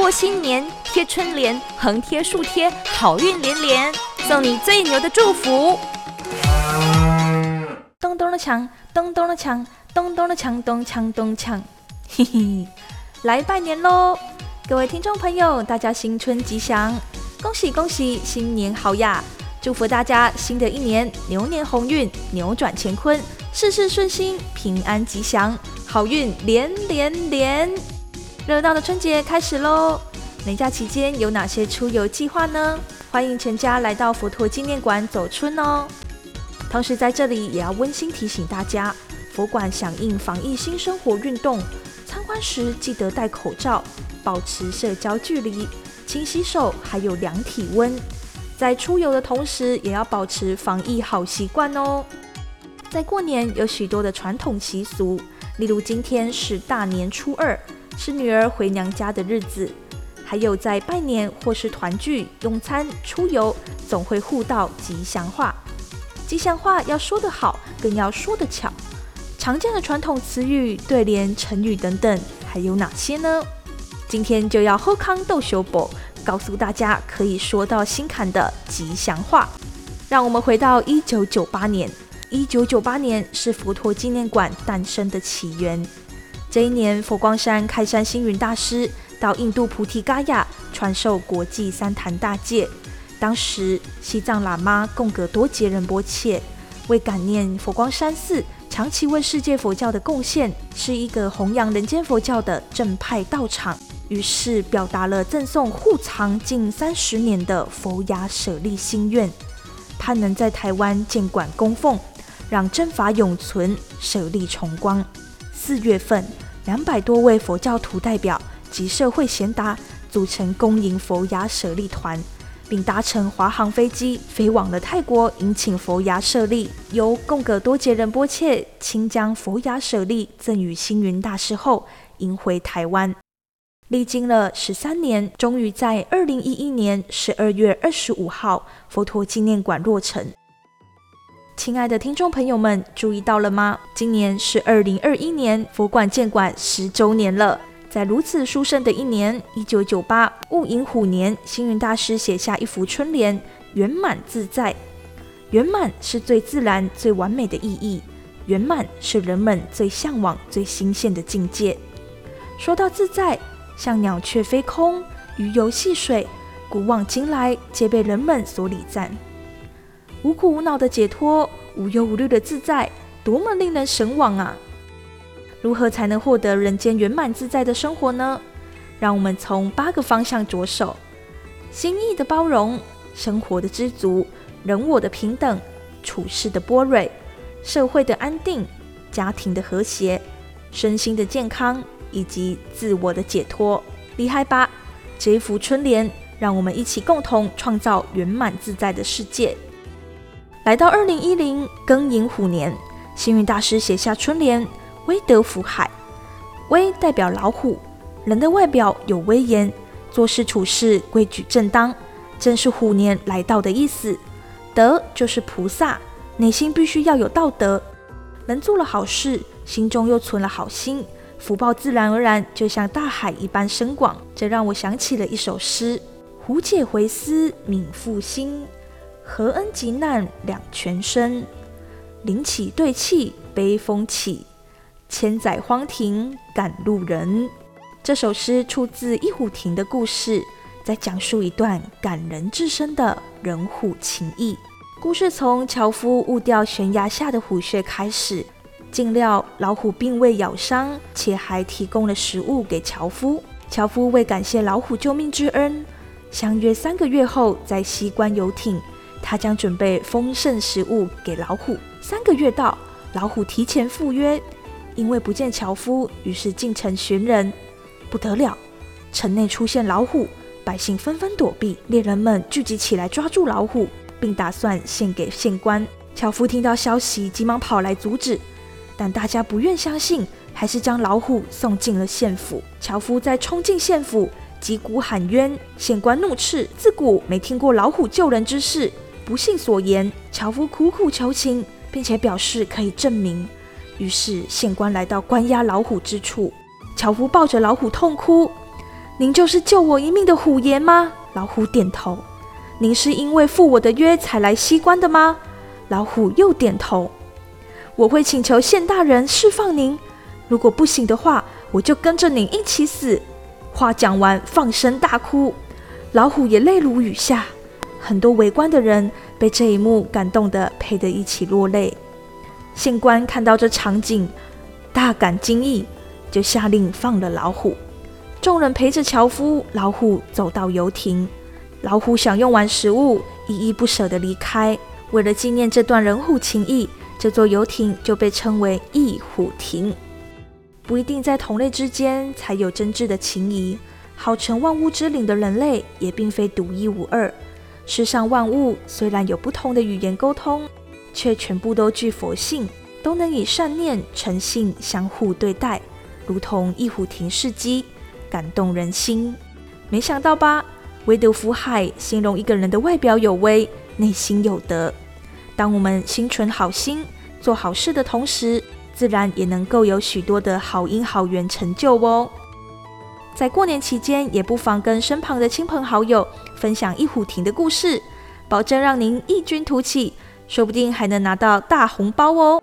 过新年，贴春联，横贴竖贴，好运连连，送你最牛的祝福。咚咚的锵，咚咚的锵，咚咚的锵，咚锵咚锵，嘿嘿，来拜年喽！各位听众朋友，大家新春吉祥，恭喜恭喜，新年好呀！祝福大家新的一年牛年鸿运，扭转乾坤，事事顺心，平安吉祥，好运连连连！热闹的春节开始喽！年假期间有哪些出游计划呢？欢迎全家来到佛陀纪念馆走春哦！同时在这里也要温馨提醒大家，佛馆响应防疫新生活运动，参观时记得戴口罩，保持社交距离，勤洗手，还有量体温。在出游的同时，也要保持防疫好习惯哦。在过年有许多的传统习俗，例如今天是大年初二，是女儿回娘家的日子；还有在拜年或是团聚、用餐、出游，总会互道吉祥话。吉祥话要说得好，更要说得巧。常见的传统词语、对联、成语等等，还有哪些呢？今天就要喝康豆修补。告诉大家可以说到心坎的吉祥话。让我们回到一九九八年，一九九八年是佛陀纪念馆诞生的起源。这一年，佛光山开山星云大师到印度菩提伽亚传授国际三坛大戒。当时，西藏喇嘛贡格多杰仁波切为感念佛光山寺长期为世界佛教的贡献，是一个弘扬人间佛教的正派道场。于是表达了赠送护藏近三十年的佛牙舍利心愿，盼能在台湾建馆供奉，让真法永存，舍利重光。四月份，两百多位佛教徒代表及社会贤达组成公营佛牙舍利团，并搭乘华航飞机飞往了泰国，迎请佛牙舍利，由贡格多杰仁波切亲将佛牙舍利赠予星云大师后，迎回台湾。历经了十三年，终于在二零一一年十二月二十五号，佛陀纪念馆落成。亲爱的听众朋友们，注意到了吗？今年是二零二一年佛馆建馆十周年了。在如此殊胜的一年，一九九八戊寅虎年，星云大师写下一幅春联：“圆满自在。”圆满是最自然、最完美的意义，圆满是人们最向往、最新鲜的境界。说到自在。像鸟雀飞空、鱼游戏水、古往今来皆被人们所礼赞。无苦无恼的解脱，无忧无虑的自在，多么令人神往啊！如何才能获得人间圆满自在的生活呢？让我们从八个方向着手：心意的包容、生活的知足、人我的平等、处事的波蕊、社会的安定、家庭的和谐、身心的健康。以及自我的解脱，厉害吧？这一幅春联，让我们一起共同创造圆满自在的世界。来到二零一零庚寅虎年，幸运大师写下春联：威德福海。威代表老虎，人的外表有威严，做事处事规矩正当，正是虎年来到的意思。德就是菩萨，内心必须要有道德，人做了好事，心中又存了好心。福报自然而然就像大海一般深广，这让我想起了一首诗：胡解回思悯父心，何恩急难两全身。灵起对气悲风起，千载荒亭赶路人。这首诗出自《一虎亭》的故事，在讲述一段感人至深的人虎情谊。故事从樵夫误掉悬崖下的虎穴开始。尽料老虎并未咬伤，且还提供了食物给樵夫。樵夫为感谢老虎救命之恩，相约三个月后在西关游艇，他将准备丰盛食物给老虎。三个月到，老虎提前赴约，因为不见樵夫，于是进城寻人。不得了，城内出现老虎，百姓纷纷躲避，猎人们聚集起来抓住老虎，并打算献给县官。樵夫听到消息，急忙跑来阻止。但大家不愿相信，还是将老虎送进了县府。樵夫在冲进县府，击鼓喊冤。县官怒斥：自古没听过老虎救人之事，不信所言。樵夫苦苦求情，并且表示可以证明。于是县官来到关押老虎之处，樵夫抱着老虎痛哭。您就是救我一命的虎爷吗？老虎点头。您是因为赴我的约才来西关的吗？老虎又点头。我会请求县大人释放您，如果不行的话，我就跟着您一起死。话讲完，放声大哭，老虎也泪如雨下。很多围观的人被这一幕感动得陪得一起落泪。县官看到这场景，大感惊异，就下令放了老虎。众人陪着樵夫、老虎走到游艇。老虎享用完食物，依依不舍地离开。为了纪念这段人虎情谊，这座游艇就被称为一虎亭。不一定在同类之间才有真挚的情谊，号称万物之灵的人类也并非独一无二。世上万物虽然有不同的语言沟通，却全部都具佛性，都能以善念、诚信相互对待，如同一虎停事迹，感动人心。没想到吧？唯独福海形容一个人的外表有威，内心有德。当我们心存好心，做好事的同时，自然也能够有许多的好因好缘成就哦。在过年期间，也不妨跟身旁的亲朋好友分享一虎亭的故事，保证让您异军突起，说不定还能拿到大红包哦。